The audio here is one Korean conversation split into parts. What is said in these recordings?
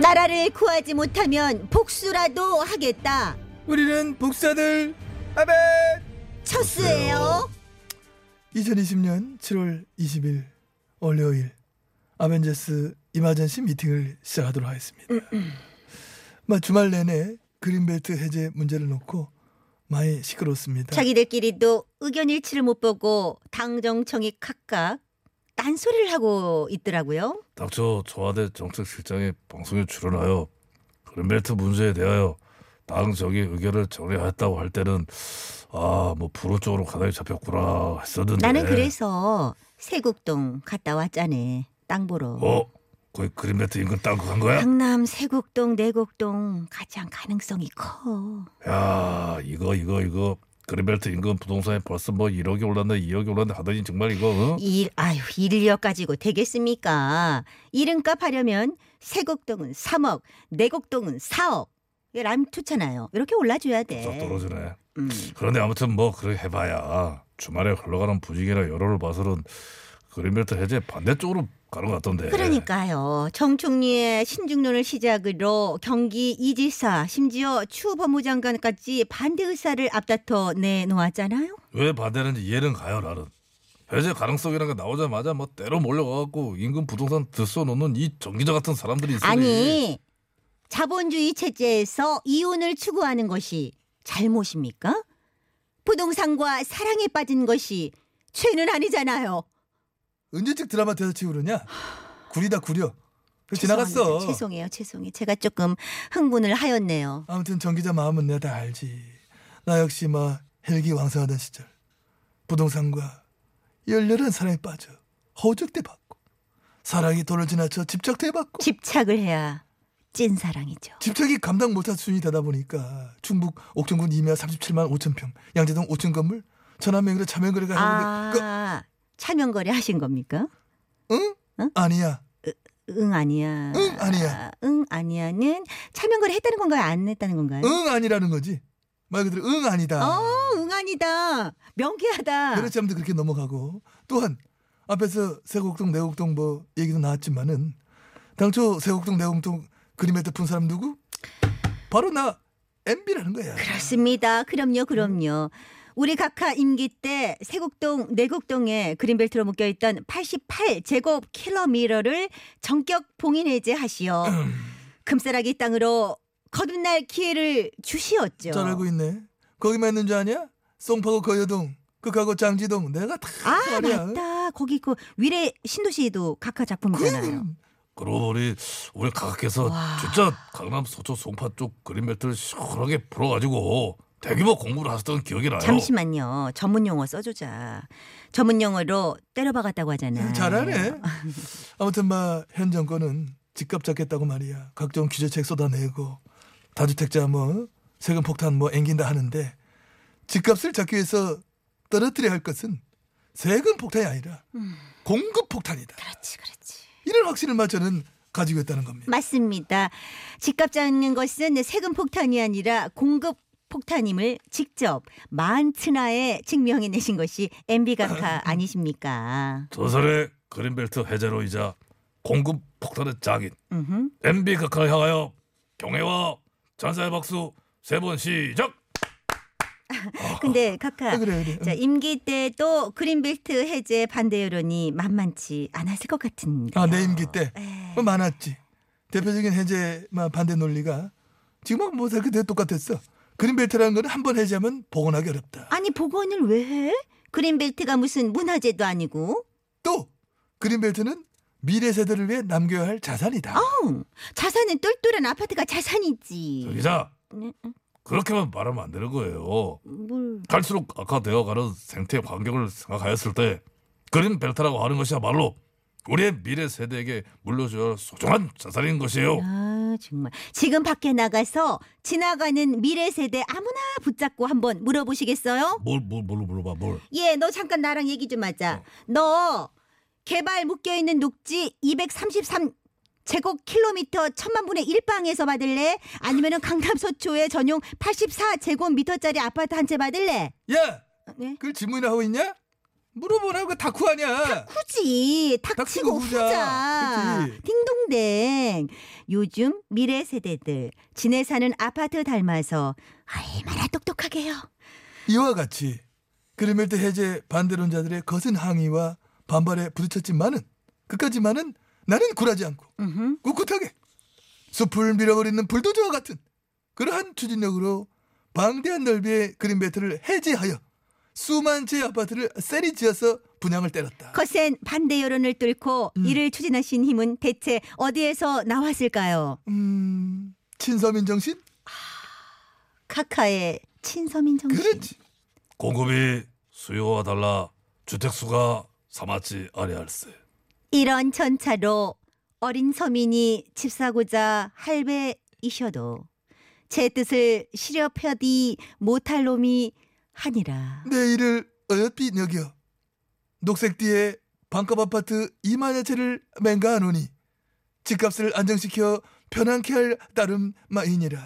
나라를 구하지 못하면 복수라도 하겠다. 우리는 복사들 아벤 첫수예요. 2020년 7월 20일 월요일 아벤져스 이마전시 미팅을 시작하도록 하겠습니다. 막 주말 내내 그린벨트 해제 문제를 놓고 많이 시끄럽습니다. 자기들끼리도 의견 일치를 못 보고 당정청이 각각 딴소리를 하고 있더라고요. 당초 청와대 정책실장이 방송에 출연하여 그린벨트 문제에 대하여 당 정의 의견을 정리했다고 할 때는 아 뭐 불호 쪽으로 가닥이 잡혔구나 했었는데 나는 그래서 세국동 갔다 왔잖아. 땅 보러. 뭐 거기 그린벨트 인근 땅한 거야? 강남 세국동 내곡동 가장 가능성이 커. 야 이거 이거 이거 그린벨트 인근 부동산에 벌써 뭐 1억이 올랐네 2억이 올랐네 하더니 정말 이거 어? 일 아유 일력 가지고 되겠습니까? 이름값 하려면 세곡동은 3억, 내곡동은 4억. 이게 람투잖아요. 이렇게 올라줘야 돼. 쏙 떨어지네 음. 그런데 아무튼 뭐 그렇게 해봐야 주말에 흘러가는 분위기나 여론을 봐서는 그린벨트 해제 반대쪽으로 가는 것 같던데 그러니까요. 정 총리의 신중론을 시작으로 경기 이지사 심지어 추 법무 장관까지 반대 의사를 앞다퉈 내놓았잖아요. 왜 반대는지 이해는 가요 나는 해제 가능성이라는 게 나오자마자 뭐 때로 몰려가갖고 인근 부동산 들써놓는 이 정기자 같은 사람들이 있으니 아니 자본주의 체제에서 이혼을 추구하는 것이 잘못입니까? 부동산과 사랑에 빠진 것이 죄는 아니잖아요. 언제적 드라마 대사치고 그러냐? 구리다 구려. 그. 지나갔어. 죄송해요, 죄송해요. 제가 조금 흥분을 하였네요. 아무튼 정 기자 마음은 내가 다 알지. 나 역시 막 헬기 왕성하던 시절 부동산과 열렬한 사랑에 빠져 허적대 받고 사랑이 돈을 지나쳐 집착대 받고 집착을 해야 찐 사랑이죠. 집착이 감당 못할 수준이 되다 보니까 충북 옥천군 임야 37만 5천 평 양재동 5층 건물 차명거래가 하는데 아, 차명거래 하신 겁니까? 그, 응? 어? 아니야. 응 아니야. 응, 아니야. 응 아니야는 차명거래 했다는 건가요? 안 했다는 건가요? 응 아니라는 거지. 말 그대로 응 아니다. 어, 응 아니다. 명쾌하다. 그렇지 아무튼 그렇게 넘어가고 또한 앞에서 세곡동 내곡동 뭐 얘기도 나왔지만은 당초 세곡동 내곡동 그림에다 푼 사람 누구? 바로 나 MB라는 거야. 그렇습니다. 그럼요, 그럼요. 우리 각하 임기 때 세곡동, 내곡동에 그린벨트로 묶여 있던 88제곱 킬로미터를 전격 봉인 해제하시어 금싸라기 땅으로 거듭날 기회를 주시었죠. 잘 알고 있네. 거기만 있는 줄 아냐? 송파구 거여동, 극하고 장지동 내가 다 아 말이야. 맞다. 거기 그 위례 신도시도 각하 작품이잖아요. 그럼 그러고 보니 우리 각하께서 와. 진짜 강남 서초 송파 쪽 그린벨트를 시원하게 풀어가지고 대규모 공부를 하셨던 기억이 나요 잠시만요. 전문 용어 써주자. 전문 용어로 때려박았다고 하잖아. 잘하네. 아무튼 막현 정권은 집값 잡겠다고 말이야. 각종 규제책 쏟아내고 다주택자 뭐 세금 폭탄 뭐 앵긴다 하는데 집값을 잡기 위해서 떨어뜨려야 할 것은 세금 폭탄이 아니라 공급 폭탄이다. 그렇지, 그렇지. 이런 확신을 마 저는 가지고 있다는 겁니다. 맞습니다. 집값 잡는 것은 세금 폭탄이 아니라 공급 폭탄임을 직접 만츠나에 증명해내신 것이 MB 각하 아니십니까? 전설의 그린벨트 해제로이자 공급 폭탄의 장인. MB 각하를 향하여 경애와 찬사의 박수 세 번 시작 근데 각하, 아, 그래 그래. 자 임기 때도 그린벨트 해제 반대 여론이 만만치 않았을 것 같은데. 아내 임기 때 에. 뭐 많았지. 대표적인 해제 막 반대 논리가 지금하고 뭐 그때 똑같았어. 그린벨트라는 거는 한 번 해제하면 복원하기 어렵다. 아니 복원을 왜 해? 그린벨트가 무슨 문화재도 아니고. 또 그린벨트는 미래 세대를 위해 남겨야 할 자산이다. 어, 자산은 똘똘한 아파트가 자산이지. 저 기자 네, 그렇게만 말하면 안 되는 거예요 뭘? 갈수록 악화되어가는 생태 환경을 생각하였을 때 그린 벨트라고 하는 것이야말로 우리의 미래 세대에게 할 소중한 자산인 것이에요. 아 정말 지금 밖에 나가서 지나가는 미래 세대 아무나 붙잡고 한번 물어보시겠어요? 뭘, 뭘, 뭘로 물어봐, 뭘. 예, 너 잠깐 나랑 얘기 좀 어. 하자. 너 개발 묶여 있는 녹지 233 제곱 킬로미터 천만 분의 1방에서 받을래? 아니면은 강남 서초에 전용 84 제곱미터짜리 아파트 한 채 받을래? 야, 네. 그걸 질문이나 하고 있냐? 물어보라고 그 다쿠 아니야. 후지 탁치고 탁치고 후자. 후자 그치. 딩동댕 요즘 미래 세대들 지내 사는 아파트 닮아서 얼마나 똑똑하게요 이와 같이 그리멜트 해제 반대론자들의 거센 항의와 반발에 부딪혔지만은 끝까지만은 나는 굴하지 않고 음흠. 꿋꿋하게 숲을 밀어버리는 불도저와 같은 그러한 추진력으로 방대한 넓이의 그린벨트를 해제하여 수만 채의 아파트를 세리 지어서 분양을 때렸다. 거센 반대 여론을 뚫고 음. 이를 추진하신 힘은 대체 어디에서 나왔을까요? 음, 친서민 정신? 카카의 친서민 정신. 그렇지. 공급이 수요와 달라 주택수가 사맞지 아니할세. 이런 전차로 어린 서민이 집 사고자 할배이셔도 제 뜻을 시렵혀디 못할 놈이 하니라. 내 일을 어여삐 여겨 녹색띠에 반값 아파트 2만여 채를 맹가하노니 집값을 안정시켜 편안케 할 따름 마이니라.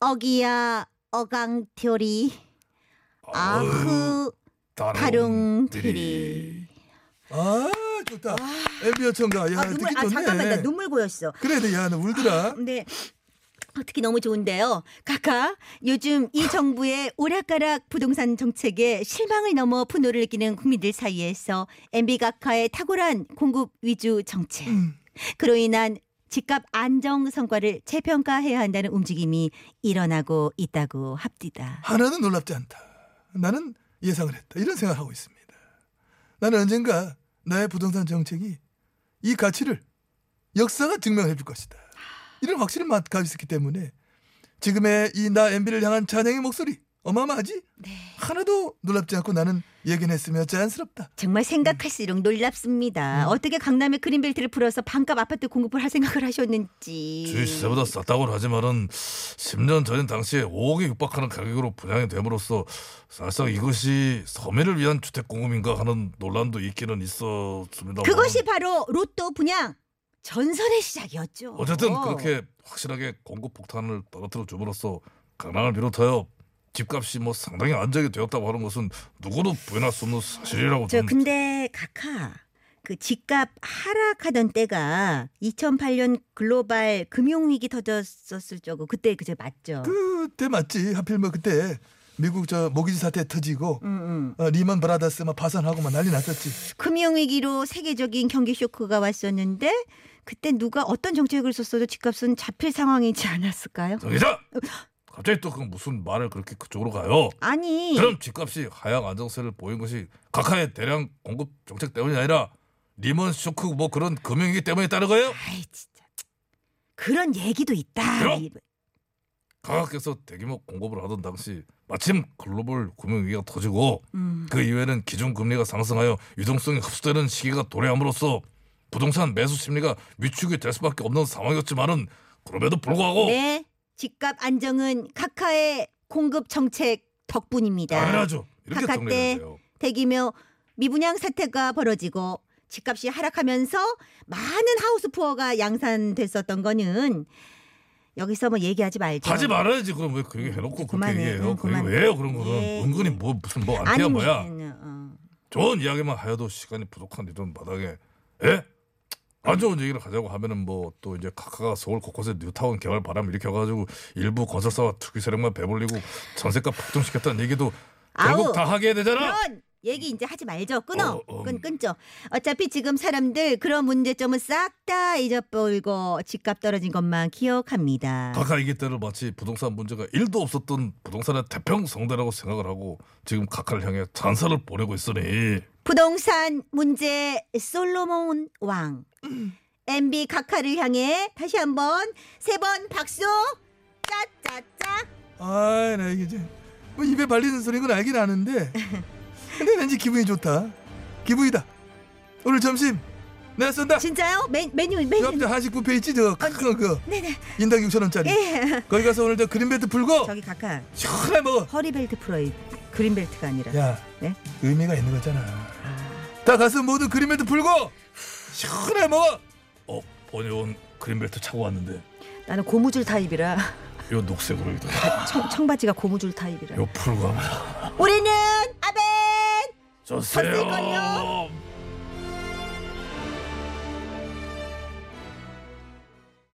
어기야 어강ትዮ리 아흐 다룽트리. 아 좋다. 엠비어 청가. 야 아, 눈물, 듣기 아 좋네. 잠깐만 나 눈물 고였어. 그래, 야, 너 울더라. 근데 어떻게 너무 좋은데요. 카카 요즘 이 정부의 오락가락 부동산 정책에 실망을 넘어 분노를 느끼는 국민들 사이에서 MB 카카의 탁월한 공급 위주 정책 음. 그로 인한 집값 안정 성과를 재평가해야 한다는 움직임이 일어나고 있다고 합디다. 하나도 놀랍지 않다. 나는 예상을 했다. 이런 생각을 하고 있습니다. 나는 언젠가 나의 부동산 정책이 이 가치를 역사가 증명해 줄 것이다. 이런 확신을 갖고 있었기 때문에 지금의 이나 MB를 향한 찬양의 목소리 어마어마하지? 네. 하나도 놀랍지 않고 나는 예견했으며 자연스럽다. 정말 생각할수록 놀랍습니다. 음. 어떻게 강남의 그린벨트를 풀어서 반값 아파트 공급을 할 생각을 하셨는지. 주위 시세보다 쌌다고는 하지만은 10년 전인 당시에 5억에 육박하는 가격으로 분양이 됨으로써 사실상 이것이 서민을 위한 주택 공급인가 하는 논란도 있기는 있었습니다. 그것이 바로 로또 분양 전설의 시작이었죠. 어쨌든 그렇게 확실하게 공급 폭탄을 떨어뜨려 줌으로써 강남을 비롯하여 집값이 뭐 상당히 안정이 되었다고 하는 것은 누구도 부인할 수 없는 사실이라고 저 근데 카카 그 집값 하락하던 때가 2008년 글로벌 금융 위기 터졌었을 적고 그때 그제 맞죠. 그때 맞지. 하필 뭐 그때 미국 저 모기지 사태 터지고 음, 음. 어, 리먼 브라더스 막 파산하고 막 난리 났었지. 금융 위기로 세계적인 경기 쇼크가 왔었는데 그때 누가 어떤 정책을 썼어도 집값은 잡힐 상황이지 않았을까요? 정 기자 갑자기 또 그 무슨 말을 그렇게 그쪽으로 가요? 아니 그럼 집값이 하향 안정세를 보인 것이 각하의 대량 공급 정책 때문이 아니라 리먼 쇼크 뭐 그런 금융위기 때문에 따른 거예요? 아이 진짜 그런 얘기도 있다. 그럼? 각하께서 대규모 공급을 하던 당시 마침 글로벌 금융위기가 터지고 음. 그 이후에는 기준 금리가 상승하여 유동성이 흡수되는 시기가 도래함으로써 부동산 매수 심리가 위축이 될 수밖에 없는 상황이었지만은 그럼에도 불구하고 네, 집값 안정은 카카의 공급 정책 덕분입니다. 당연하죠. 이렇게 카카 때. 대규모 미분양 사태가 벌어지고 집값이 하락하면서 많은 하우스 푸어가 양산됐었던 거는 여기서 뭐 얘기하지 말죠. 하지 말아야지 그럼 왜 그렇게 해놓고 그렇게 그만해, 얘기해요? 응, 그게 그만해. 왜요 그런 거는 예, 은근히 예. 뭐 무슨 뭐 안티야 뭐야 어. 좋은 이야기만 하여도 시간이 부족한 이런 바닥에 예? 안 좋은 얘기를 하자고 하면은 뭐 또 이제 카카가 서울 곳곳에 뉴타운 개발 바람 일으켜가지고 일부 건설사와 투기 세력만 배불리고 전세가 폭등시켰다는 얘기도 결국 아우, 다 하게 되잖아. 그런 얘기 이제 하지 말죠. 끊어. 어, 음. 끈 끊죠. 어차피 지금 사람들 그런 문제점은 싹 다 잊어버리고 집값 떨어진 것만 기억합니다. 카카 이기 때를 마치 부동산 문제가 1도 없었던 부동산의 태평성대라고 생각을 하고 지금 카카를 향해 찬사를 보내고 있으니 부동산 문제 솔로몬 왕. MB 카카를 향해 다시 한번 세 번 박수. 짜짜짜. 아이 나 이게 이제 뭐 입에 발리는 소리인 건 알긴 아는데 왠지 기분이 좋다 기분이다 오늘 점심 내가 쏜다. 진짜요? 메, 메뉴 요 메뉴. 앞에 한식 뷔페 있지 저큰 거. 네네. 인당 6천 원짜리. 예. 거기 가서 오늘 저 그린벨트 풀고 저기 카카 시원하게 먹어. 허리벨트 풀어야 그린벨트가 아니라. 야, 네? 의미가 있는 거잖아. 다 가서 모두 그린벨트 풀고 시원하게 먹어. 어, 번에 온 그린벨트 차고 왔는데 나는 고무줄 타입이라 요 녹색으로 이거 청, 청바지가 고무줄 타입이라. 요 풀고 하면 우리는 아벤 컸을걸요?